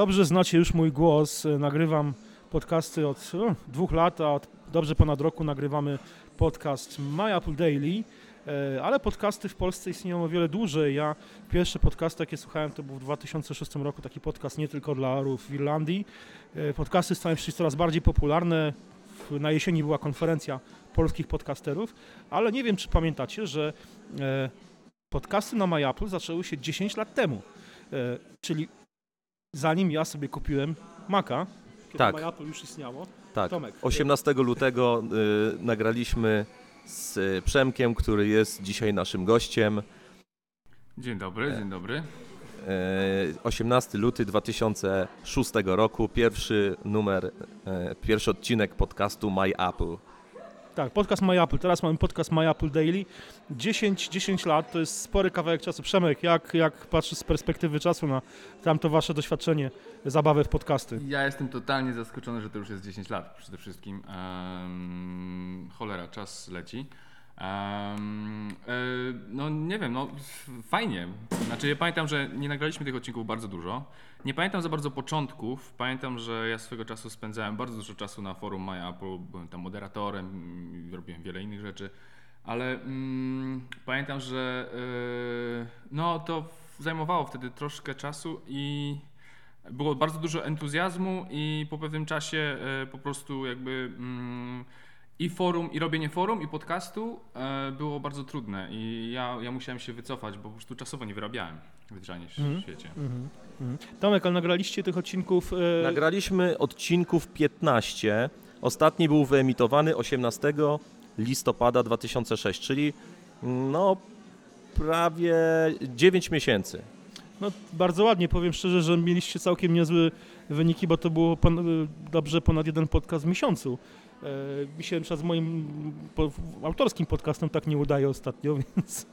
Dobrze znacie już mój głos. Nagrywam podcasty od o, dwóch lat, a od dobrze ponad roku nagrywamy podcast My Apple Daily. E, Ale podcasty w Polsce istnieją o wiele dłużej. Ja pierwszy podcast, jakie słuchałem, to był w 2006 roku taki podcast nie tylko dla Arów w Irlandii. E, Podcasty stają się coraz bardziej popularne. Na jesieni była konferencja polskich podcasterów, ale nie wiem, czy pamiętacie, że e, podcasty na My Apple zaczęły się 10 lat temu. E, Czyli zanim ja sobie kupiłem Maca, kiedy Tak. My Apple już istniało. Tak, Tomek. 18 lutego y, nagraliśmy z y, Przemkiem, który jest dzisiaj naszym gościem. Dzień dobry, dzień dobry. Y, 18 luty 2006 roku, pierwszy numer, y, pierwszy odcinek podcastu My Apple. Tak, podcast My Apple. Teraz mamy podcast My Apple Daily. 10, 10 lat to jest spory kawałek czasu. Przemek, jak, jak patrzysz z perspektywy czasu na tamto wasze doświadczenie, zabawę w podcasty? Ja jestem totalnie zaskoczony, że to już jest 10 lat przede wszystkim. Em, cholera, czas leci. E, no nie wiem, no fajnie. Znaczy ja pamiętam, że nie nagraliśmy tych odcinków bardzo dużo. Nie pamiętam za bardzo początków. Pamiętam, że ja swego czasu spędzałem bardzo dużo czasu na forum My Apple. Byłem tam moderatorem, robiłem wiele innych rzeczy. Ale mm, pamiętam, że e, no to zajmowało wtedy troszkę czasu i było bardzo dużo entuzjazmu i po pewnym czasie e, po prostu jakby mm, i forum, i robienie forum, i podcastu e, było bardzo trudne i ja, ja musiałem się wycofać, bo po prostu czasowo nie wyrabiałem zwyczajnie w Mhm. świecie. Mhm. Tomek, ale nagraliście tych odcinków... E, Nagraliśmy odcinków 15. Ostatni był wyemitowany 18 listopada 2006, czyli no prawie 9 miesięcy. No bardzo ładnie, powiem szczerze, że mieliście całkiem niezłe wyniki, bo to było y, dobrze ponad jeden podcast w miesiącu. E, Mi się z moim autorskim podcastem tak nie udaje ostatnio, więc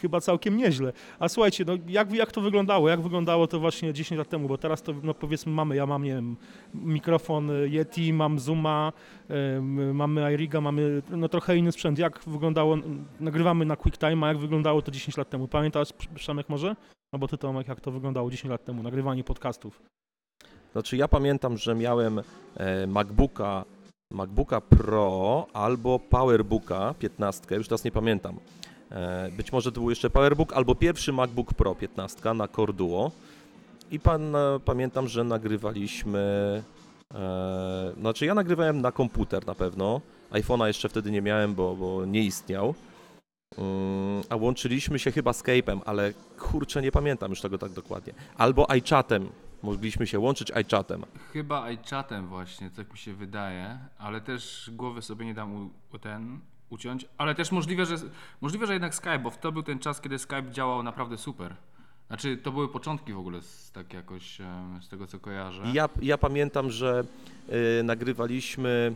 chyba całkiem nieźle. A słuchajcie, no jak, jak to wyglądało? Jak wyglądało to właśnie 10 lat temu? Bo teraz to no powiedzmy mamy, ja mam, nie wiem, mikrofon y, Yeti, mam Zooma, em, mamy iRiga, mamy no trochę inny sprzęt. Jak wyglądało, nagrywamy na QuickTime, a jak wyglądało to 10 lat temu? Pamiętasz, Przemek może? No bo ty Tomek, jak to wyglądało 10 lat temu, nagrywanie podcastów. Znaczy ja pamiętam, że miałem e, MacBooka, MacBooka Pro albo PowerBooka 15, już teraz nie pamiętam. E, być może to był jeszcze PowerBook albo pierwszy MacBook Pro 15 na Core Duo. I pan, e, pamiętam, że nagrywaliśmy, e, znaczy ja nagrywałem na komputer na pewno, iPhone'a jeszcze wtedy nie miałem, bo, bo nie istniał. Mm, A łączyliśmy się chyba Skype'em, ale kurczę, nie pamiętam już tego tak dokładnie. Albo iChatem. Mogliśmy się łączyć iChatem. Chyba iChatem właśnie, tak mi się wydaje, ale też głowy sobie nie dam u, ten uciąć, ale też możliwe, że możliwe, że jednak Skype, bo to był ten czas, kiedy Skype działał naprawdę super. Znaczy, to były początki w ogóle, z, tak jakoś z tego co kojarzę. Ja, ja pamiętam, że y, nagrywaliśmy.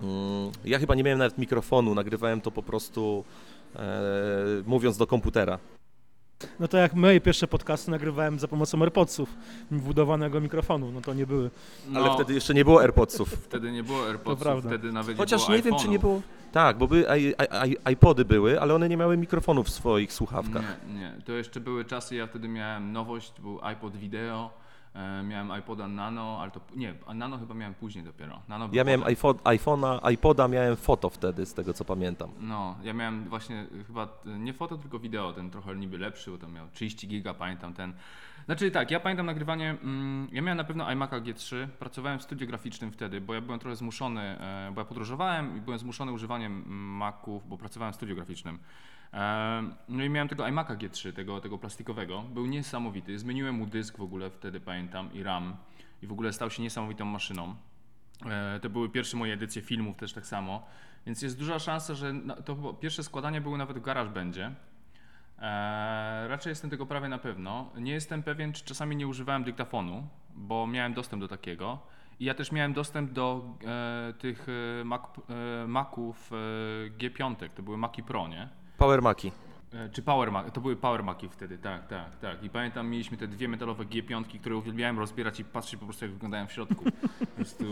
mm, ja chyba nie miałem nawet mikrofonu, nagrywałem to po prostu e, mówiąc do komputera. No to jak moje pierwsze podcasty nagrywałem za pomocą AirPodsów, wbudowanego mikrofonu, no to nie były. No, Ale wtedy jeszcze nie było AirPodsów. wtedy nie było AirPodsów, prawda. wtedy nawet Chociaż nie nie wiem, czy nie było. Tak, bo i, iPody były, ale one nie miały mikrofonów w swoich słuchawkach. Nie, nie. To jeszcze były czasy, ja wtedy miałem nowość, był iPod Video, miałem iPoda Nano, ale to nie, a Nano chyba miałem później dopiero. Nano Ja miałem iPhone, iPhone'a, iPoda, miałem foto wtedy, z tego co pamiętam. No, ja miałem właśnie y, chyba y, nie foto, tylko wideo, ten trochę niby lepszy, bo tam miał 30 giga, pamiętam ten. Znaczy tak, ja pamiętam nagrywanie, mm, ja miałem na pewno iMac'a G3, pracowałem w studiu graficznym wtedy, bo ja byłem trochę zmuszony, e, bo ja podróżowałem i byłem zmuszony używaniem mm, Maców, bo pracowałem w studiu graficznym. No i miałem tego iMac'a G3, tego, tego plastikowego, był niesamowity, zmieniłem mu dysk w ogóle wtedy pamiętam i RAM i w ogóle stał się niesamowitą maszyną. E, To były pierwsze moje edycje filmów też tak samo, więc jest duża szansa, że to pierwsze składania były nawet w GarageBandzie. E, raczej jestem tego prawie na pewno. Nie jestem pewien, czy czasami nie używałem dyktafonu, bo miałem dostęp do takiego. I ja też miałem dostęp do e, tych e, Mac, e, Maców e, G5, to były Maci Pro, nie? Power Maci. E, Czy Power Mac, to były Power Maki wtedy, tak, tak, tak. I pamiętam, mieliśmy te dwie metalowe G5, które uwielbiałem rozbierać i patrzeć po prostu jak wyglądają w środku. Po prostu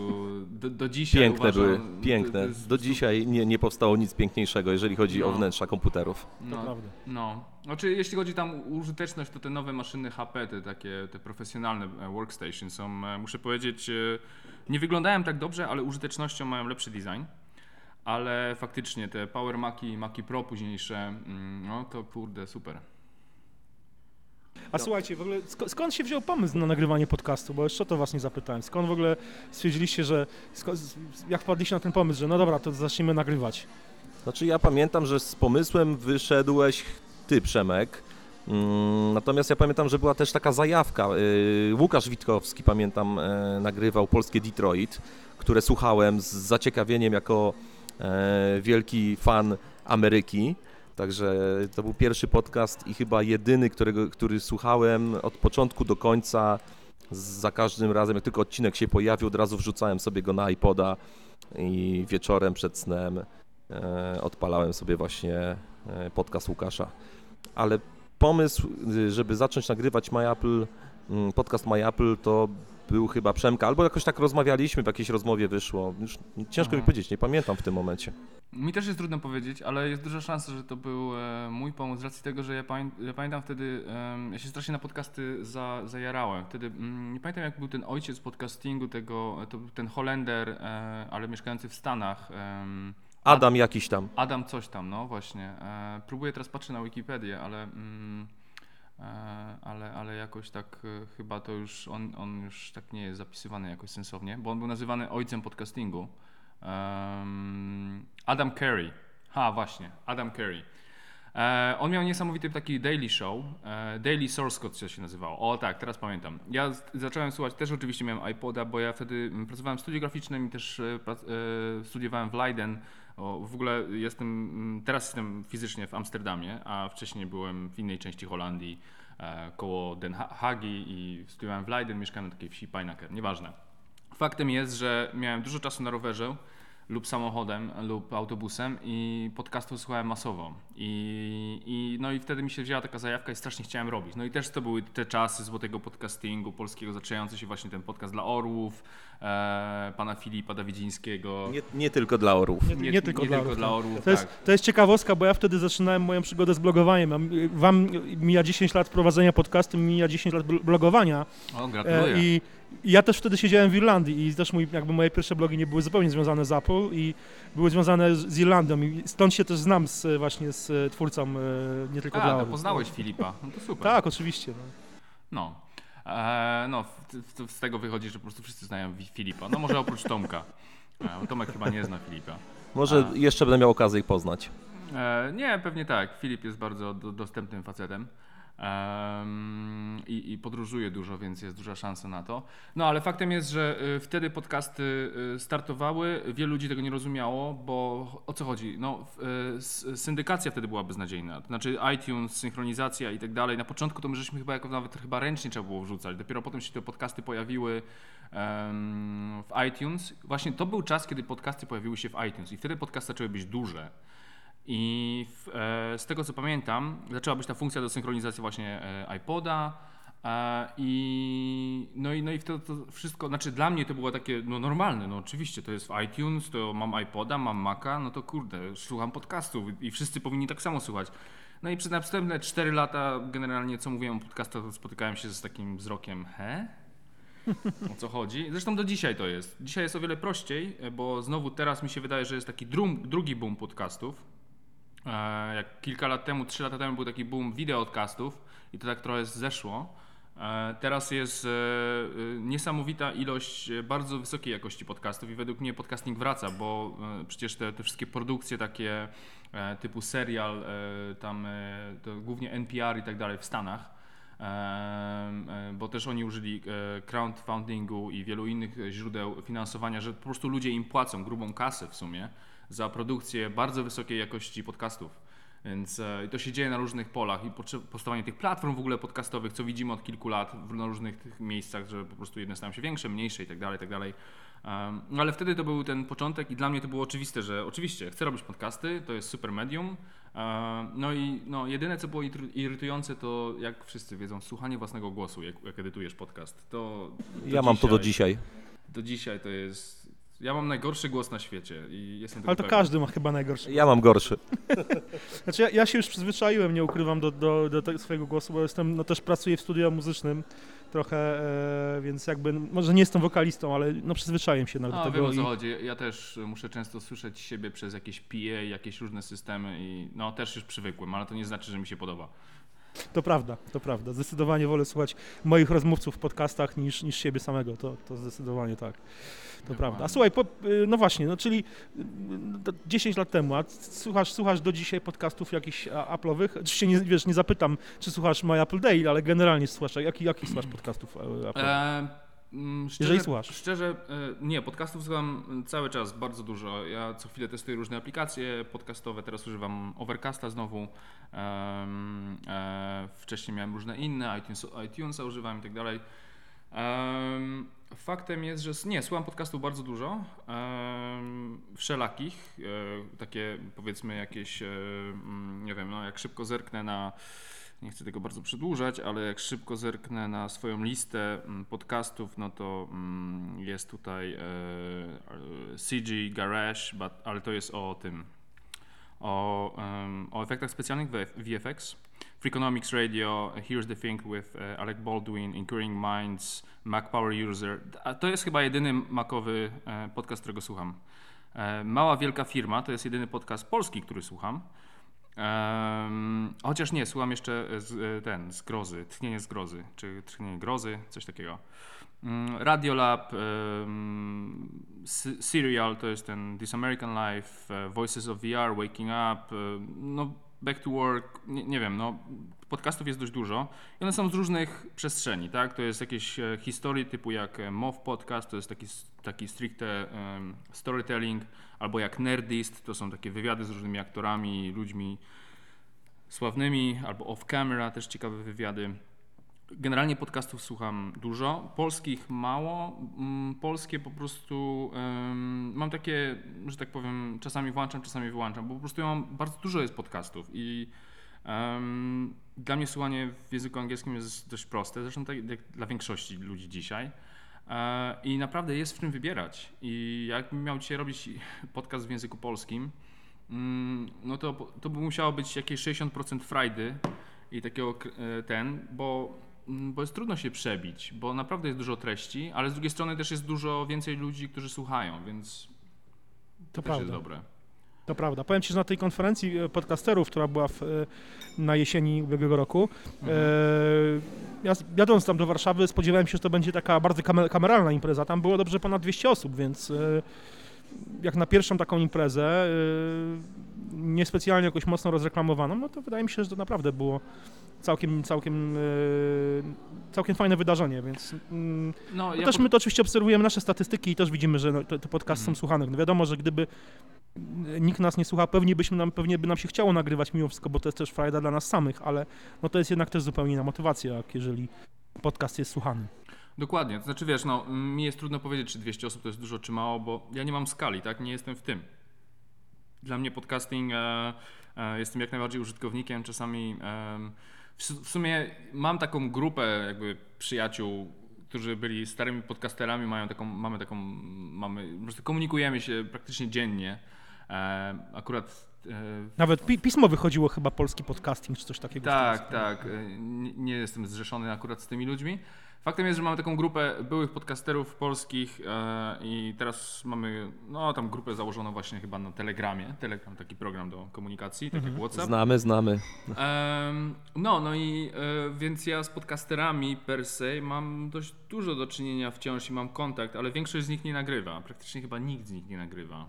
do, do dzisiaj Piękne uważam, były, to- piękne. to Do dzisiaj nie, nie powstało nic piękniejszego, jeżeli chodzi o No. wnętrza komputerów. To No, prawda. no. Znaczy, jeśli chodzi tam o użyteczność, to te nowe maszyny HP, te takie, te profesjonalne e, workstation są, e, muszę powiedzieć, nie wyglądają tak dobrze, ale użytecznością mają lepszy design. Ale faktycznie te Power Maki i Maki Pro późniejsze, mm, no to kurde, super. A słuchajcie, w ogóle sk- skąd się wziął pomysł na nagrywanie podcastu? Bo jeszcze to was nie zapytałem. Skąd w ogóle stwierdziliście, że jak wpadliście na ten pomysł, że no dobra, to zacznijmy nagrywać? Znaczy ja pamiętam, że z pomysłem wyszedłeś ty, Przemek. Mm, Natomiast ja pamiętam, że była też taka zajawka. Yy, Łukasz Witkowski, pamiętam, e, nagrywał polskie Detroit, które słuchałem z zaciekawieniem jako wielki fan Ameryki. Także to był pierwszy podcast i chyba jedyny, którego, który słuchałem od początku do końca. Za każdym razem, jak tylko odcinek się pojawił, od razu wrzucałem sobie go na iPoda i wieczorem przed snem e, odpalałem sobie właśnie e, podcast Łukasza. Ale pomysł, y, żeby zacząć nagrywać My Apple, mm, podcast My Apple, to był chyba Przemka, albo jakoś tak rozmawialiśmy, w jakiejś rozmowie wyszło. Już ciężko mi Aha. powiedzieć, nie pamiętam w tym momencie. Mi też jest trudno powiedzieć, ale jest duża szansa, że to był e, mój pomysł z racji tego, że ja, pamię ja pamiętam wtedy, em, ja się strasznie na podcasty za, zajarałem. Wtedy mm, nie pamiętam jak był ten ojciec podcastingu tego, to był ten Holender, e, ale mieszkający w Stanach. Adam jakiś tam. Adam coś tam, no właśnie. E, próbuję teraz patrzeć na Wikipedię, ale, mm, e, ale, ale jakoś tak e, chyba to już, on, on już tak nie jest zapisywany jakoś sensownie, bo on był nazywany ojcem podcastingu. Adam Carey. Ha, właśnie, Adam Carey. E, on miał niesamowity taki daily show, e, Daily Source Code się nazywało. O tak, teraz pamiętam. Ja zacząłem słuchać, też oczywiście miałem iPoda, bo ja wtedy mm, pracowałem w studiu graficznym i też e, e, studiowałem w Leiden. O, w ogóle jestem, mm, teraz jestem fizycznie w Amsterdamie, a wcześniej byłem w innej części Holandii, e, koło Den Ha- Hagi i studiowałem w Leiden, mieszkałem na takiej wsi Pijnaker, nieważne. Faktem jest, że miałem dużo czasu na rowerze lub samochodem lub autobusem i podcastów słuchałem masowo. I, i, no i wtedy mi się wzięła taka zajawka i strasznie chciałem robić. No i też to były te czasy złotego podcastingu polskiego, zaczynający się właśnie ten podcast dla orłów, e, pana Filipa Dawidzińskiego. Nie, nie tylko dla orłów. Nie, nie, tylko, dla, orłów, tak. orłów, To jest, tak. to jest ciekawostka, bo ja wtedy zaczynałem moją przygodę z blogowaniem. A mi- Wam mija 10 lat prowadzenia podcastu, mija 10 lat bl- blogowania. O, E, gratuluję. I i ja też wtedy siedziałem w Irlandii i też mój, jakby moje pierwsze blogi nie były zupełnie związane z Apple i były związane z, z Irlandią i stąd się też znam z, właśnie z e, twórcą e, nie tylko dla A, to orłów. poznałeś Filipa. No to super. Tak, oczywiście. No. No. E, no, z tego wychodzi, że po prostu wszyscy znają Filipa. No może oprócz Tomka. E, Tomek chyba nie zna Filipa. Może A. jeszcze będę miał okazję ich poznać. E, nie, pewnie tak. Filip jest bardzo do, dostępnym facetem. I, I podróżuje dużo, więc jest duża szansa na to. No ale faktem jest, że y, wtedy podcasty y, startowały, wielu ludzi tego nie rozumiało, bo o co chodzi? No, y, syndykacja wtedy była beznadziejna. Znaczy iTunes, synchronizacja i tak dalej. Na początku to my żeśmy chyba jako nawet chyba ręcznie trzeba było wrzucać. Dopiero potem się te podcasty pojawiły w iTunes. Właśnie to był czas, kiedy podcasty pojawiły się w iTunes i wtedy podcasty zaczęły być duże. I z tego co pamiętam, zaczęła być ta funkcja do synchronizacji właśnie e, iPoda. E, I, no, i, no i wtedy to wszystko, znaczy dla mnie to było takie no normalne, no oczywiście to jest w iTunes, to mam iPoda, mam Maca, no to kurde, słucham podcastów i wszyscy powinni tak samo słuchać. No i przez następne 4 lata generalnie co mówiłem o podcastach, to spotykałem się z takim wzrokiem, he? O co chodzi? Zresztą do dzisiaj to jest. Dzisiaj jest o wiele prościej, bo znowu teraz mi się wydaje, że jest taki drum, drugi boom podcastów. E, Jak kilka lat temu, trzy lata temu był taki boom wideocastów i to tak trochę zeszło. E, Teraz jest e, niesamowita ilość bardzo wysokiej jakości podcastów i według mnie podcasting wraca, bo przecież te, te wszystkie produkcje takie typu serial, tam głównie NPR i tak dalej w Stanach, bo też oni użyli e, crowdfundingu i wielu innych e, źródeł finansowania, że po prostu ludzie im płacą grubą kasę w sumie za produkcję bardzo wysokiej jakości podcastów. Więc e, to się dzieje na różnych polach i powstawanie tych platform w ogóle podcastowych, co widzimy od kilku lat w, różnych tych miejscach, że po prostu jedne stają się większe, mniejsze i tak dalej, tak dalej. No ale wtedy to był ten początek i dla mnie to było oczywiste, że oczywiście chcę robić podcasty, to jest super medium. No i no, jedyne co było iry- irytujące to jak wszyscy wiedzą, słuchanie własnego głosu, jak, jak edytujesz podcast. To, Ja mam to do dzisiaj. Do dzisiaj to jest... Ja mam najgorszy głos na świecie i jestem Ale to pewny. każdy ma chyba najgorszy. Ja mam gorszy. Znaczy ja, ja się już przyzwyczaiłem, nie ukrywam, do, do, do tego swojego głosu, bo jestem, no też pracuję w studio muzycznym trochę, e, więc jakby, może nie jestem wokalistą, ale no przyzwyczaiłem się A, do wiem tego. o co i- chodzi. Ja też muszę często słyszeć siebie przez jakieś PA, jakieś różne systemy i no też już przywykłem, ale to nie znaczy, że mi się podoba. To prawda, to prawda. Zdecydowanie wolę słuchać moich rozmówców w podcastach niż, niż siebie samego, to, to zdecydowanie tak. To prawda. A słuchaj, po, y, no właśnie, no czyli y, to 10 lat temu, a słuchasz, słuchasz do dzisiaj podcastów jakichś Apple'owych? Oczywiście nie, wiesz, nie zapytam, czy słuchasz My Apple Daily, ale generalnie słuchasz, jaki, jaki słuchasz podcastów e, Apple'owych? E, szczerze, Jeżeli słuchasz. Szczerze, e, nie, podcastów słucham cały czas, bardzo dużo. Ja co chwilę testuję różne aplikacje podcastowe, teraz używam Overcasta znowu. E, wcześniej miałem różne inne, iTunes, iTunesa używam i tak dalej. Em, faktem jest, że nie, słucham podcastów bardzo dużo, wszelakich, e, takie powiedzmy jakieś, mm, nie wiem, no jak szybko zerknę na nie chcę tego bardzo przedłużać, ale jak szybko zerknę na swoją listę mm, podcastów, no to mm, jest tutaj e, e, CG Garage, ale to jest o tym, o, o efektach specjalnych VFX. Freakonomics Radio, Here's the Thing with e, Alec Baldwin, Incurring Minds, Mac Power User. To jest chyba jedyny makowy podcast, którego słucham. Mała Wielka Firma to jest jedyny podcast polski, który słucham. Em, chociaż nie, słucham jeszcze z, e, ten, z grozy, tchnienie z grozy, czy tchnienie grozy, coś takiego. Mm, Radiolab, um, Serial to jest ten This American Life, e, Voices of VR, Waking Up, e, no Back to Work, nie, nie wiem, no podcastów jest dość dużo i one są z różnych przestrzeni, tak? To jest jakieś e, historie typu jak e, MOW Podcast, to jest taki, taki stricte em, storytelling, albo jak Nerdist, to są takie wywiady z różnymi aktorami, ludźmi sławnymi, albo off-camera, też ciekawe wywiady. Generalnie podcastów słucham dużo, polskich mało. Mm, Polskie po prostu mam takie, że tak powiem, czasami włączam, czasami wyłączam, bo po prostu ja mam bardzo dużo jest podcastów i dla mnie słuchanie w języku angielskim jest dość proste, zresztą tak jak dla większości ludzi dzisiaj. E, I naprawdę jest w czym wybierać. I jakbym miał dzisiaj robić podcast w języku polskim, mm, no to, to by musiało być jakieś 60% frajdy i takiego e, ten, bo, bo jest trudno się przebić, bo naprawdę jest dużo treści, ale z drugiej strony też jest dużo więcej ludzi, którzy słuchają, więc To też jest dobre. To prawda. Powiem Ci, że na tej konferencji e, podcasterów, która była w, e, na jesieni ubiegłego roku, Mhm. e, jadąc tam do Warszawy spodziewałem się, że to będzie taka bardzo kamer- kameralna impreza. Tam było dobrze ponad 200 osób, więc e, jak na pierwszą taką imprezę, e, niespecjalnie jakoś mocno rozreklamowaną, no to wydaje mi się, że to naprawdę było całkiem, całkiem, e, całkiem fajne wydarzenie, więc mm, No, no ja też my to oczywiście obserwujemy nasze statystyki i też widzimy, że no, te, te podcasty Mhm. są słuchane. No wiadomo, że gdyby nikt nas nie słucha, pewnie byśmy nam, pewnie by nam się chciało nagrywać mimo wszystko, bo to jest też frajda dla nas samych, ale no to jest jednak też zupełnie inna motywacja, jak jeżeli podcast jest słuchany. Dokładnie, to znaczy wiesz, no, mi jest trudno powiedzieć, czy 200 osób to jest dużo, czy mało, bo ja nie mam skali, tak? Nie jestem w tym. Dla mnie podcasting, e, e, jestem jak najbardziej użytkownikiem, czasami em, w, su- w sumie mam taką grupę jakby przyjaciół, którzy byli starymi podcasterami, mają taką, mamy taką, mamy, po prostu komunikujemy się praktycznie dziennie. E, akurat e, Nawet pi pismo wychodziło chyba polski podcasting, czy coś takiego. tak, tak. E, Nie, nie jestem zrzeszony akurat z tymi ludźmi. Faktem jest, że mamy taką grupę byłych podcasterów polskich e, i teraz mamy no, tam grupę założoną właśnie chyba na Telegramie. Telegram, taki program do komunikacji, tak jak WhatsApp. Znamy, znamy. No, no i e, więc ja z podcasterami per se mam dość dużo do czynienia wciąż i mam kontakt, ale większość z nich nie nagrywa. Praktycznie chyba nikt z nich nie nagrywa.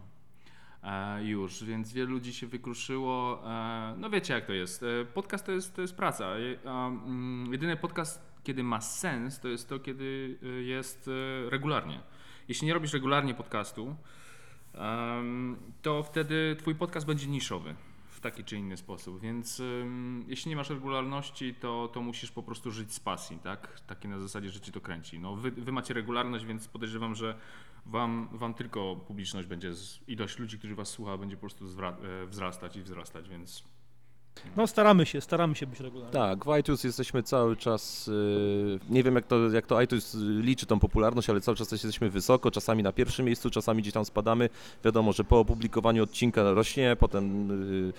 E, już, więc wielu ludzi się wykruszyło. E, no wiecie jak to jest. E, podcast to jest, to jest praca. Mm, jedyny podcast, kiedy ma sens, to jest to, kiedy e, jest e, regularnie. Jeśli nie robisz regularnie podcastu, to wtedy twój podcast będzie niszowy. w taki czy inny sposób. Więc jeśli nie masz regularności, to, to musisz po prostu żyć z pasji, tak? Takie na zasadzie, że ci to kręci. No, wy, wy macie regularność, więc podejrzewam, że wam, wam tylko publiczność będzie, z, ilość ludzi, którzy was słucha, będzie po prostu zwra- e, wzrastać i wzrastać, więc No staramy się, staramy się być regularni. Tak, w iTunes jesteśmy cały czas, y, nie wiem jak to, jak to iTunes liczy tą popularność, ale cały czas jesteśmy wysoko, czasami na pierwszym miejscu, czasami gdzieś tam spadamy. Wiadomo, że po opublikowaniu odcinka rośnie, potem y,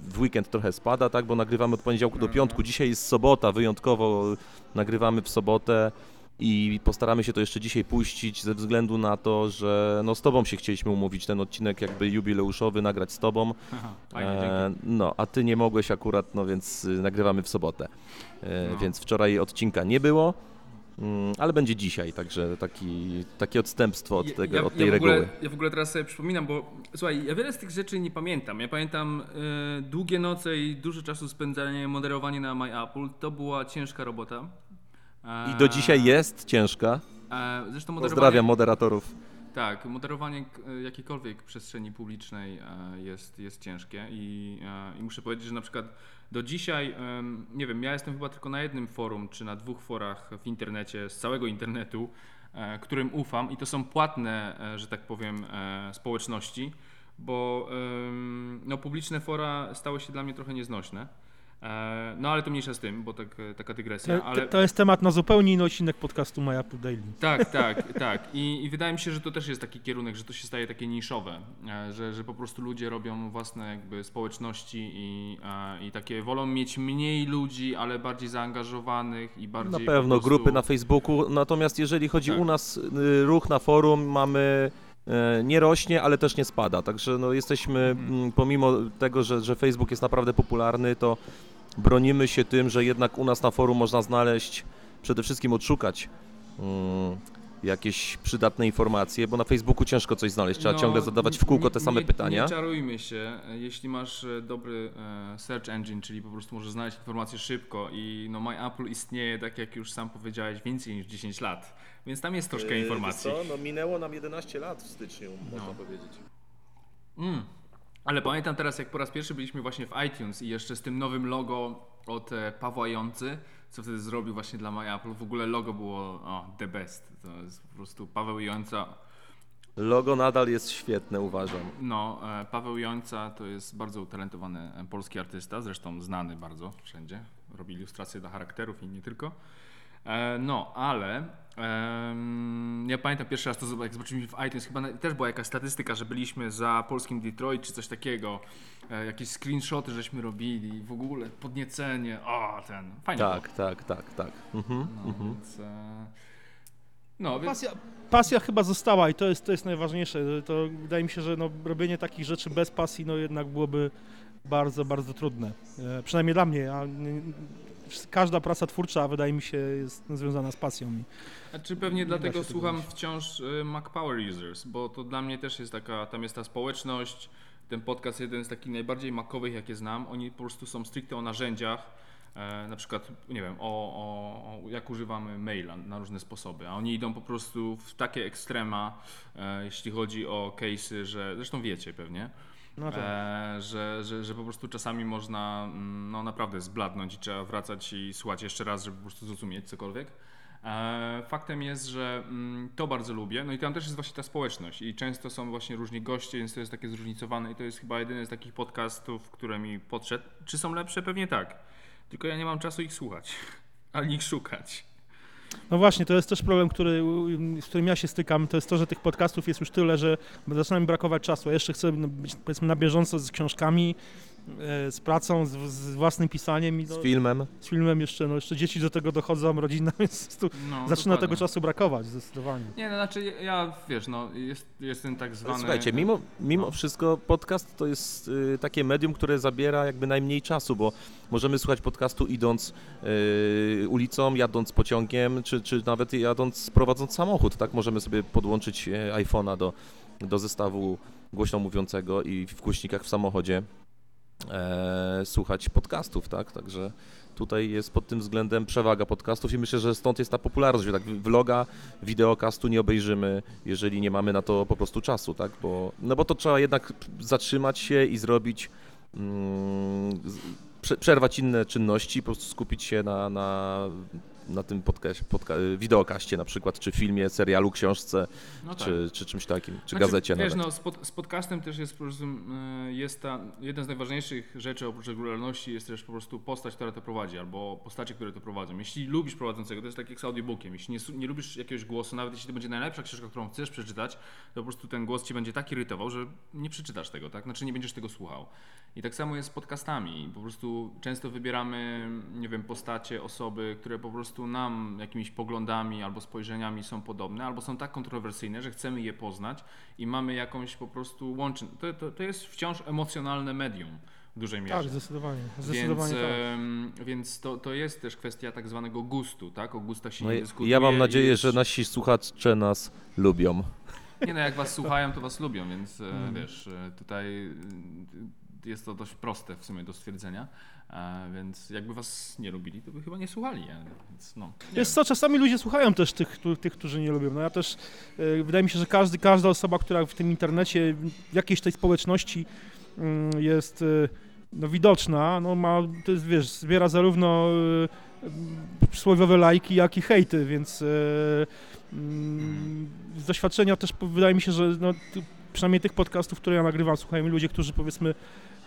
w weekend trochę spada, tak, bo nagrywamy od poniedziałku do piątku. Dzisiaj jest sobota, wyjątkowo nagrywamy w sobotę i postaramy się to jeszcze dzisiaj puścić ze względu na to, że no z Tobą się chcieliśmy umówić ten odcinek jakby jubileuszowy, nagrać z Tobą. fajnie, E, no, a ty nie mogłeś akurat, no więc y, nagrywamy w sobotę. E, No. Więc wczoraj odcinka nie było, mm, ale będzie dzisiaj, także taki, takie odstępstwo od, tego, od tej w ogóle, reguły. Ja w ogóle teraz sobie przypominam, bo słuchaj, ja wiele z tych rzeczy nie pamiętam. Ja pamiętam e, długie noce i dużo czasu spędzanie, moderowanie na My Apple. To była ciężka robota. E, I do dzisiaj jest ciężka. E, zresztą moderowanie, Pozdrawiam moderatorów. Tak, moderowanie k- jakiejkolwiek przestrzeni publicznej e, jest, jest ciężkie i, e, i muszę powiedzieć, że na przykład do dzisiaj, nie wiem, ja jestem chyba tylko na jednym forum, czy na dwóch forach w internecie, z całego internetu, e, którym ufam i to są płatne, e, że tak powiem, e, społeczności, bo no, publiczne fora stały się dla mnie trochę nieznośne. E, No ale to mniejsza z tym, bo tak, taka dygresja. To, ale... to jest temat na zupełnie inny odcinek podcastu My Apple Daily. Tak, tak, tak. I, I wydaje mi się, że to też jest taki kierunek, że to się staje takie niszowe, e, że, że po prostu ludzie robią własne jakby społeczności i, e, i takie wolą mieć mniej ludzi, ale bardziej zaangażowanych i Na bardziej pewno po prostu... grupy na Facebooku, natomiast jeżeli chodzi Tak. u nas y, ruch na forum, mamy nie rośnie, ale też nie spada, także no jesteśmy, Mhm. mm, pomimo tego, że, że Facebook jest naprawdę popularny, to bronimy się tym, że jednak u nas na forum można znaleźć, przede wszystkim odszukać mm, jakieś przydatne informacje, bo na Facebooku ciężko coś znaleźć, trzeba No, ciągle zadawać w kółko nie- te same nie, pytania. Nie czarujmy się, jeśli masz e, dobry e, search engine, czyli po prostu możesz znaleźć informacje szybko i no My Apple istnieje, tak jak już sam powiedziałeś, więcej niż 10 lat, więc tam jest troszkę informacji. No minęło nam 11 lat w styczniu, można powiedzieć. Mm. Ale pamiętam teraz, jak po raz pierwszy byliśmy właśnie w iTunes i jeszcze z tym nowym logo od e, Pawła Jący, co wtedy zrobił właśnie dla My Apple. W ogóle logo było o, the best. To jest po prostu Paweł Jąca. Logo nadal jest świetne, uważam. No, e, Paweł Jąca to jest bardzo utalentowany e, polski artysta, zresztą znany bardzo wszędzie. Robi ilustracje dla charakterów i nie tylko. E, no, ale ja pamiętam pierwszy raz to, jak zobaczyliśmy w iTunes, chyba na, też była jakaś statystyka, że byliśmy za polskim Detroit czy coś takiego. E, jakieś screenshoty żeśmy robili, w ogóle podniecenie, o ten, fajnie Tak, tak, tak, tak. Mhm, było. No, mhm. więc, e, no, więc Pasja, pasja chyba została i to jest, to jest najważniejsze. To wydaje mi się, że no, robienie takich rzeczy bez pasji no, jednak byłoby bardzo, bardzo trudne. E, przynajmniej dla mnie. A, nie- każda praca twórcza wydaje mi się jest związana z pasją. I Znaczy pewnie Nie dlatego słucham robić. wciąż y, Mac Power Users, bo to dla mnie też jest taka, tam jest ta społeczność, ten podcast jeden z takich najbardziej makowych jakie znam, oni po prostu są stricte o narzędziach, e, na przykład, nie wiem, o, o, o jak używamy maila na różne sposoby, a oni idą po prostu w takie ekstrema, e, jeśli chodzi o case'y, że, zresztą wiecie pewnie, no tak. e, że, że, że po prostu czasami można mm, no, naprawdę zbladnąć i trzeba wracać i słuchać jeszcze raz, żeby po prostu zrozumieć cokolwiek. E, faktem jest, że mm, to bardzo lubię, no i tam też jest właśnie ta społeczność i często są właśnie różni goście, więc to jest takie zróżnicowane i to jest chyba jedyny z takich podcastów, które mi podszedł. Czy są lepsze? Pewnie tak, tylko ja nie mam czasu ich słuchać, ani ich szukać. No właśnie, to jest też problem, który, z którym ja się stykam. To jest to, że tych podcastów jest już tyle, że zaczyna mi brakować czasu. Ja jeszcze chcę no, być powiedzmy na bieżąco z książkami, z pracą, z, z własnym pisaniem i no, Z filmem. z filmem jeszcze, no jeszcze dzieci do tego dochodzą, rodzina, więc tu No, zaczyna dokładnie. tego czasu brakować zdecydowanie. Nie, no znaczy ja, wiesz, no jest, jestem tak zwany... Słuchajcie, mimo, mimo no. wszystko podcast to jest y, takie medium, które zabiera jakby najmniej czasu, bo możemy słuchać podcastu idąc y, ulicą, jadąc pociągiem, czy, czy nawet jadąc, prowadząc samochód, tak? Możemy sobie podłączyć e, iPhone'a do, do zestawu głośno mówiącego i w głośnikach w samochodzie e, słuchać podcastów, tak? Także tutaj jest pod tym względem przewaga podcastów i myślę, że stąd jest ta popularność, tak vloga, wideokastu nie obejrzymy, jeżeli nie mamy na to po prostu czasu, tak? Bo, no bo to trzeba jednak zatrzymać się i zrobić mm, przerwać inne czynności, po prostu skupić się na, na, na tym podcaście, podca wideokaście na przykład, czy filmie, serialu, książce, No tak. czy, czy czymś takim, czy Znaczy, gazecie wiesz, nawet. no, z, pod, z podcastem też jest po prostu, y, jest ta, jedna z najważniejszych rzeczy oprócz regularności jest też po prostu postać, która to prowadzi, albo postacie, które to prowadzą. Jeśli lubisz prowadzącego, to jest tak jak z audiobookiem, jeśli nie, nie lubisz jakiegoś głosu, nawet jeśli to będzie najlepsza książka, którą chcesz przeczytać, to po prostu ten głos ci będzie tak irytował, że nie przeczytasz tego, tak? Znaczy nie będziesz tego słuchał. I tak samo jest z podcastami. Po prostu często wybieramy, nie wiem, postacie, osoby, które po prostu nam jakimiś poglądami albo spojrzeniami są podobne, albo są tak kontrowersyjne, że chcemy je poznać i mamy jakąś po prostu łączność. To, to, to jest wciąż emocjonalne medium w dużej mierze. Tak, zdecydowanie. Więc, Zdecydowanie tak. em, więc to, to jest też kwestia tak zwanego gustu, tak? O gustach się No nie i dyskutuje. ja mam nadzieję, jest- że nasi słuchacze nas lubią. Nie no, jak was słuchają, to was lubią, więc e, Mhm. wiesz, e, tutaj e, jest to dość proste w sumie do stwierdzenia, więc jakby was nie lubili, to by chyba nie słuchali, więc no. nie Jest co, czasami ludzie słuchają też tych, tych którzy nie lubią. No ja też, e, wydaje mi się, że każdy, każda osoba, która w tym internecie, w jakiejś tej społeczności mm, jest e, no, widoczna, no ma, to jest, wiesz, zbiera zarówno e, przysłowiowe lajki, jak i hejty, więc mm, z doświadczenia też wydaje mi się, że no, przynajmniej tych podcastów, które ja nagrywam, słuchają ludzie, którzy powiedzmy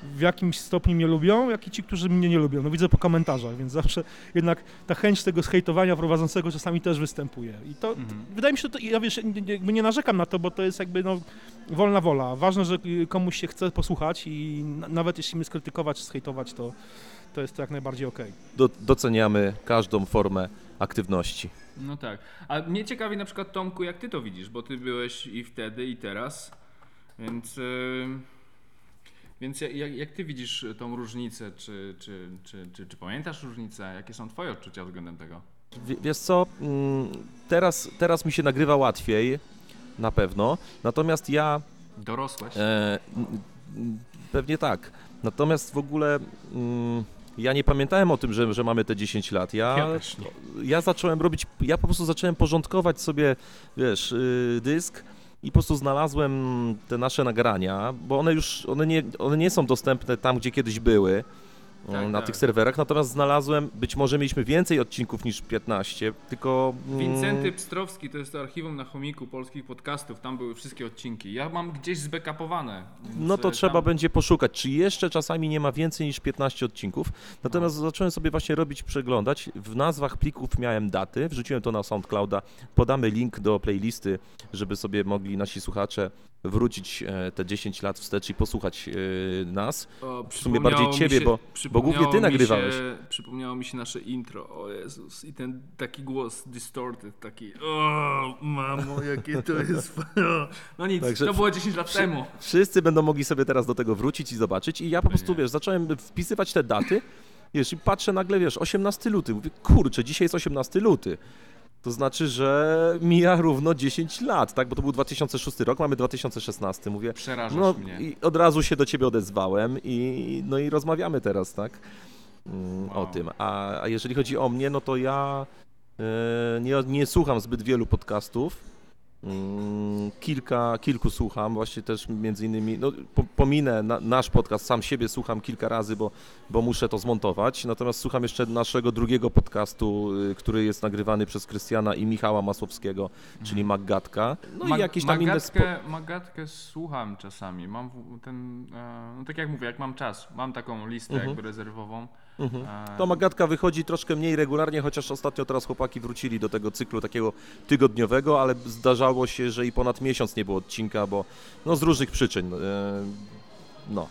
w jakimś stopniu mnie lubią, jak i ci, którzy mnie nie lubią. No widzę po komentarzach, więc zawsze jednak ta chęć tego zhejtowania prowadzącego czasami też występuje. I to Mhm. wydaje mi się, że to, ja wiesz, jakby nie narzekam na to, bo to jest jakby no, wolna wola. Ważne, że y, komuś się chce posłuchać i na, nawet jeśli mnie skrytykować, zhejtować, to, to jest to jak najbardziej okej. Do, doceniamy każdą formę aktywności. No tak. A mnie ciekawi na przykład Tomku, jak ty to widzisz, bo ty byłeś i wtedy, i teraz, więc... y, Więc jak, jak, ty widzisz tą różnicę, czy, czy, czy, czy, czy pamiętasz różnicę? Jakie są twoje odczucia względem tego? Wie- Wiesz co, mm, teraz, teraz mi się nagrywa łatwiej, na pewno, natomiast ja Dorosłeś? E, pewnie tak. Natomiast w ogóle mm, ja nie pamiętałem o tym, że, że mamy te 10 lat. Ja, Ja też nie. ja zacząłem robić, ja po prostu zacząłem porządkować sobie, wiesz, y, dysk i po prostu znalazłem te nasze nagrania, bo one już, one nie, one nie są dostępne tam, gdzie kiedyś były. Tak, na tak. tych serwerach, natomiast znalazłem, być może mieliśmy więcej odcinków niż 15, tylko... mm, Wincenty Pstrowski to jest to archiwum na chomiku polskich podcastów, tam były wszystkie odcinki. Ja mam gdzieś zbackupowane. więc, No to e, trzeba tam- będzie poszukać, czy jeszcze czasami nie ma więcej niż 15 odcinków. Natomiast No. zacząłem sobie właśnie robić, przeglądać. W nazwach plików miałem daty, wrzuciłem to na SoundClouda. Podamy link do playlisty, żeby sobie mogli nasi słuchacze wrócić e, te 10 lat wstecz i posłuchać e, nas. O, w sumie bardziej ciebie, się- bo- bo głównie ty nagrywałeś. Się, przypomniało mi się nasze intro, o Jezus, i ten taki głos distorted, taki o mamo, jakie to jest... No nic, Także to było 10 lat temu. Wszyscy będą mogli sobie teraz do tego wrócić i zobaczyć. I ja po prostu, Pewnie. wiesz, zacząłem wpisywać te daty. Wiesz, i patrzę nagle, wiesz, 18 luty. Mówię, kurczę, dzisiaj jest 18 luty. To znaczy, że mija równo 10 lat, tak? Bo to był 2006 rok, mamy 2016. Mówię, Przerażasz no mnie. i od razu się do ciebie odezwałem i no i rozmawiamy teraz, tak? Mm, O Wow. tym. A, a jeżeli chodzi o mnie, no to ja e, nie, nie słucham zbyt wielu podcastów. Mm, Kilka, kilku słucham, właśnie też między innymi, no po, pominę na, nasz podcast, sam siebie słucham kilka razy, bo, bo muszę to zmontować, natomiast słucham jeszcze naszego drugiego podcastu, y, który jest nagrywany przez Krystiana i Michała Masłowskiego, czyli Maggatka, no Mag- i jakieś tam inne... Spo... Magatkę, Magatkę słucham czasami. Mam ten, e, no tak jak mówię, jak mam czas, mam taką listę Mhm. jakby rezerwową. Mhm. To Magatka wychodzi troszkę mniej regularnie, chociaż ostatnio teraz chłopaki wrócili do tego cyklu takiego tygodniowego, ale zdarzało się, że i ponad miesiąc nie było odcinka, bo no z różnych przyczyn. e, No.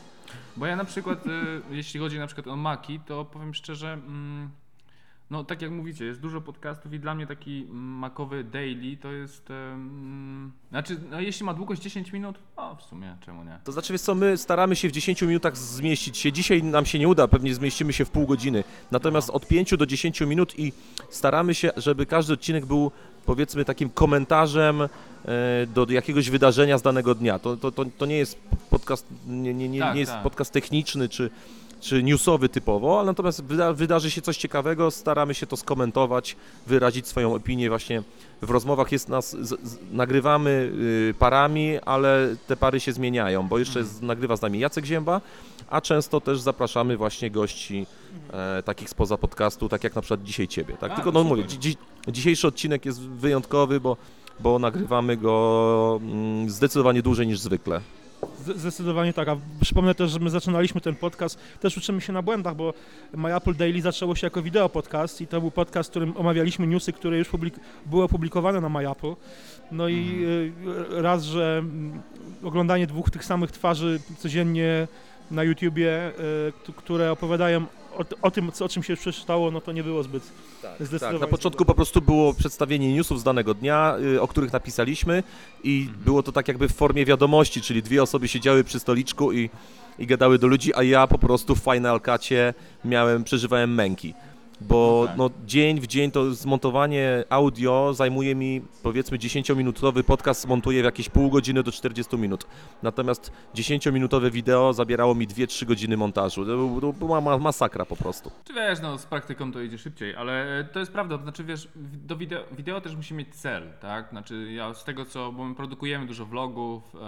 Bo ja na przykład, e, jeśli chodzi na przykład o Maki, to powiem szczerze, mm, no tak jak mówicie, jest dużo podcastów i dla mnie taki makowy daily to jest, mm, znaczy, no jeśli ma długość 10 minut, o w sumie, czemu nie? To znaczy, wiesz co, my staramy się w 10 minutach zmieścić się. Dzisiaj nam się nie uda, pewnie zmieścimy się w pół godziny. Natomiast No. od 5 do 10 minut i staramy się, żeby każdy odcinek był powiedzmy takim komentarzem e, do jakiegoś wydarzenia z danego dnia. To, to, to, to nie jest podcast, nie, nie, nie, Tak, nie jest tak. podcast techniczny czy, czy newsowy typowo, ale natomiast wyda, wydarzy się coś ciekawego, staramy się to skomentować, wyrazić swoją opinię właśnie w rozmowach jest nas, nagrywamy y, parami, ale te pary się zmieniają, bo jeszcze z, nagrywa z nami Jacek Zięba, a często też zapraszamy właśnie gości e, takich spoza podcastu, tak jak na przykład dzisiaj Ciebie, tak? A, Tylko no mówię, dzi, dzisiejszy odcinek jest wyjątkowy, bo, bo nagrywamy go mm, zdecydowanie dłużej niż zwykle. Zdecydowanie tak, a przypomnę też, że my zaczynaliśmy ten podcast, też uczymy się na błędach, bo My Apple Daily zaczęło się jako wideo podcast i to był podcast, w którym omawialiśmy newsy, które już publik- były opublikowane na My Apple. No i y, raz, że mm, oglądanie dwóch tych samych twarzy codziennie na YouTubie, y, które opowiadają o, o tym, co, o czym się przeczytało, no to nie było zbyt zdecydowanie. Tak, na początku po prostu było przedstawienie newsów z danego dnia, y, o których napisaliśmy i było to tak jakby w formie wiadomości, czyli dwie osoby siedziały przy stoliczku i, i gadały do ludzi, a ja po prostu w Final Cutie miałem, przeżywałem męki. Bo No tak. no, dzień w dzień to zmontowanie audio zajmuje mi powiedzmy 10-minutowy podcast zmontuję w jakieś pół godziny do 40 minut. Natomiast 10-minutowe wideo zabierało mi 2-3 godziny montażu. To, był- to była ma- masakra po prostu. Czy wiesz, no z praktyką to idzie szybciej, ale e, to jest prawda, to znaczy wiesz, do wideo, wideo też musi mieć cel, tak? Znaczy ja z tego co, bo my produkujemy dużo vlogów, e,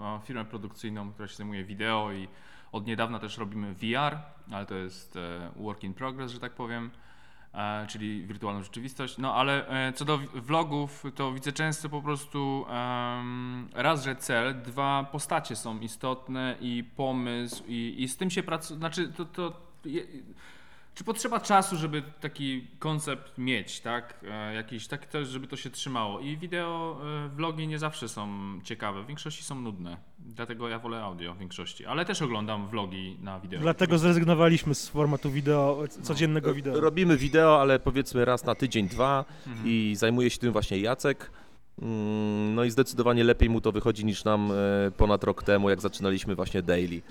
mam firmę produkcyjną, która się zajmuje wideo i od niedawna też robimy VR, ale to jest e, work in progress, że tak powiem. E, czyli wirtualną rzeczywistość. No ale e, co do vlogów, to widzę często po prostu raz, że cel, dwa postacie są istotne i pomysł i, i z tym się pracuje, znaczy to, to czy potrzeba czasu, żeby taki koncept mieć, tak? E, jakiś tak też, żeby to się trzymało. I wideo, e, vlogi nie zawsze są ciekawe, w większości są nudne. Dlatego ja wolę audio w większości, ale też oglądam vlogi na wideo. Dlatego zrezygnowaliśmy z formatu wideo, codziennego wideo. Robimy wideo, ale powiedzmy raz na tydzień, dwa Mhm. i zajmuje się tym właśnie Jacek. Mm, No i zdecydowanie lepiej mu to wychodzi niż nam e, ponad rok temu, jak zaczynaliśmy właśnie daily.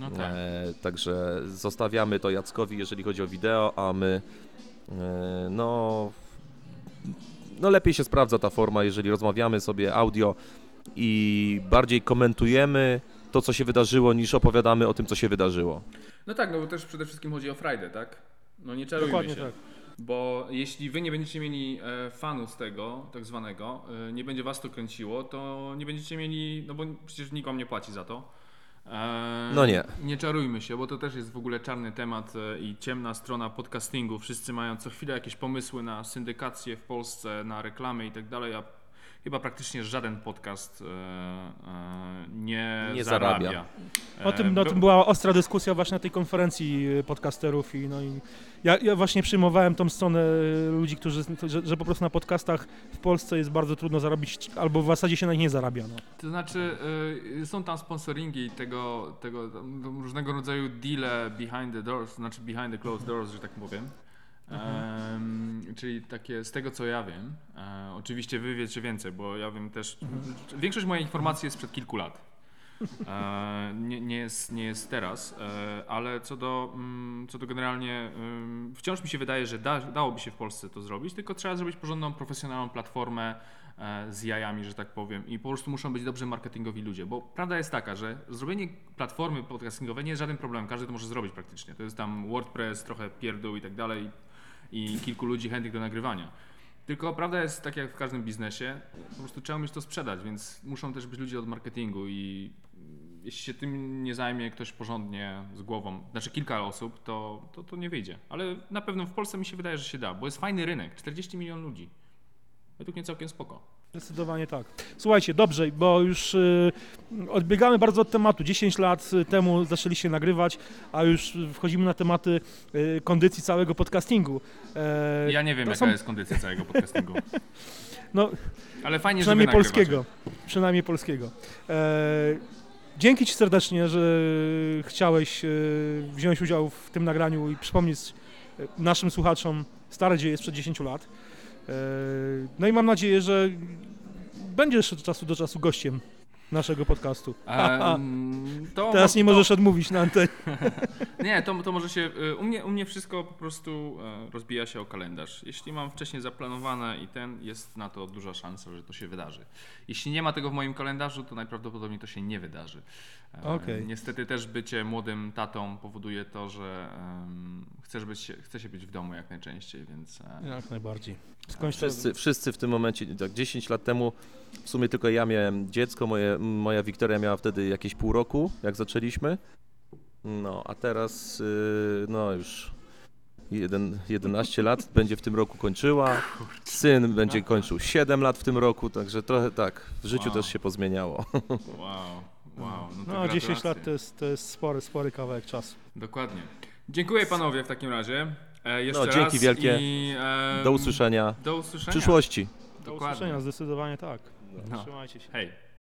No tak. E, Także zostawiamy to Jackowi, jeżeli chodzi o wideo, a my e, no, no lepiej się sprawdza ta forma, jeżeli rozmawiamy sobie audio i bardziej komentujemy to, co się wydarzyło, niż opowiadamy o tym, co się wydarzyło. No tak, no bo też przede wszystkim chodzi o Friday, tak? No nie czarujmy Dokładnie się. tak. Bo jeśli wy nie będziecie mieli e, fanu z tego, tak zwanego, e, nie będzie was to kręciło, to nie będziecie mieli, no bo przecież nikt wam nie płaci za to. E, No nie. Nie czarujmy się, bo to też jest w ogóle czarny temat e, i ciemna strona podcastingu. Wszyscy mają co chwilę jakieś pomysły na syndykację w Polsce, na reklamy i tak dalej, a chyba praktycznie żaden podcast e, e, nie, Nie zarabia. zarabia. O tym, E, o by- tym była ostra dyskusja właśnie na tej konferencji podcasterów i no i ja, ja właśnie przyjmowałem tą stronę ludzi, którzy, że, że po prostu na podcastach w Polsce jest bardzo trudno zarobić, albo w zasadzie się na nich nie zarabia. No. To znaczy, y, są tam sponsoringi tego, tego różnego rodzaju deale behind the doors, znaczy behind the closed doors, że tak powiem. Em, czyli takie z tego co ja wiem, e, oczywiście wy wiecie więcej, bo ja wiem też, większość mojej informacji jest sprzed kilku lat. E, nie, nie, jest, nie jest teraz, e, ale co do, mm, co do generalnie, ym, wciąż mi się wydaje, że da, dałoby się w Polsce to zrobić, tylko trzeba zrobić porządną, profesjonalną platformę e, z jajami, że tak powiem i po prostu muszą być dobrze marketingowi ludzie, bo prawda jest taka, że zrobienie platformy podcastingowej nie jest żaden problem, każdy to może zrobić praktycznie, to jest tam WordPress, trochę pierdół i tak dalej i kilku ludzi chętnych do nagrywania. Tylko prawda jest tak jak w każdym biznesie, po prostu trzeba umieć to sprzedać, więc muszą też być ludzie od marketingu i jeśli się tym nie zajmie ktoś porządnie z głową, znaczy kilka osób, to, to, to nie wyjdzie. Ale na pewno w Polsce mi się wydaje, że się da, bo jest fajny rynek, 40 milionów ludzi. Według mnie całkiem spoko. Zdecydowanie tak. Słuchajcie, dobrze, bo już y, odbiegamy bardzo od tematu. 10 lat temu zaczęliście nagrywać, a już wchodzimy na tematy y, kondycji całego podcastingu. E, Ja nie wiem, to jaka są- jest kondycja całego podcastingu. No, Ale fajnie, przynajmniej że polskiego. Przynajmniej polskiego. E, dzięki Ci serdecznie, że chciałeś wziąć udział w tym nagraniu i przypomnieć naszym słuchaczom stare dzieje sprzed 10 lat. E, no i mam nadzieję, że będziesz od czasu do czasu gościem naszego podcastu. To Teraz nie to- możesz odmówić na antenie. Nie, to, to może się. y, U mnie, u mnie wszystko po prostu e, rozbija się o kalendarz. Jeśli mam wcześniej zaplanowane i ten, jest na to duża szansa, że to się wydarzy. Jeśli nie ma tego w moim kalendarzu, to najprawdopodobniej to się nie wydarzy. E, Okej. Niestety też bycie młodym tatą powoduje to, że chcesz być, chce się być w domu jak najczęściej, więc. e, Jak najbardziej. Skądś Wszyscy, wszyscy w tym momencie, tak 10 lat temu, w sumie tylko ja miałem dziecko, moje, moja Wiktoria miała wtedy jakieś pół roku, jak zaczęliśmy. No, a teraz, yy, no już jeden, 11 lat będzie w tym roku kończyła. Syn będzie kończył 7 lat w tym roku, także trochę tak, w życiu Wow. też się pozmieniało. Wow, wow. No, No, 10 gratulacje. lat to jest, to jest spory, spory kawałek czasu. Dokładnie. Dziękuję panowie w takim razie. E, jeszcze No, dzięki raz wielkie. I, em, Do usłyszenia Do usłyszenia. w przyszłości. Do Dokładnie. usłyszenia, zdecydowanie tak. No. Trzymajcie się. Hej.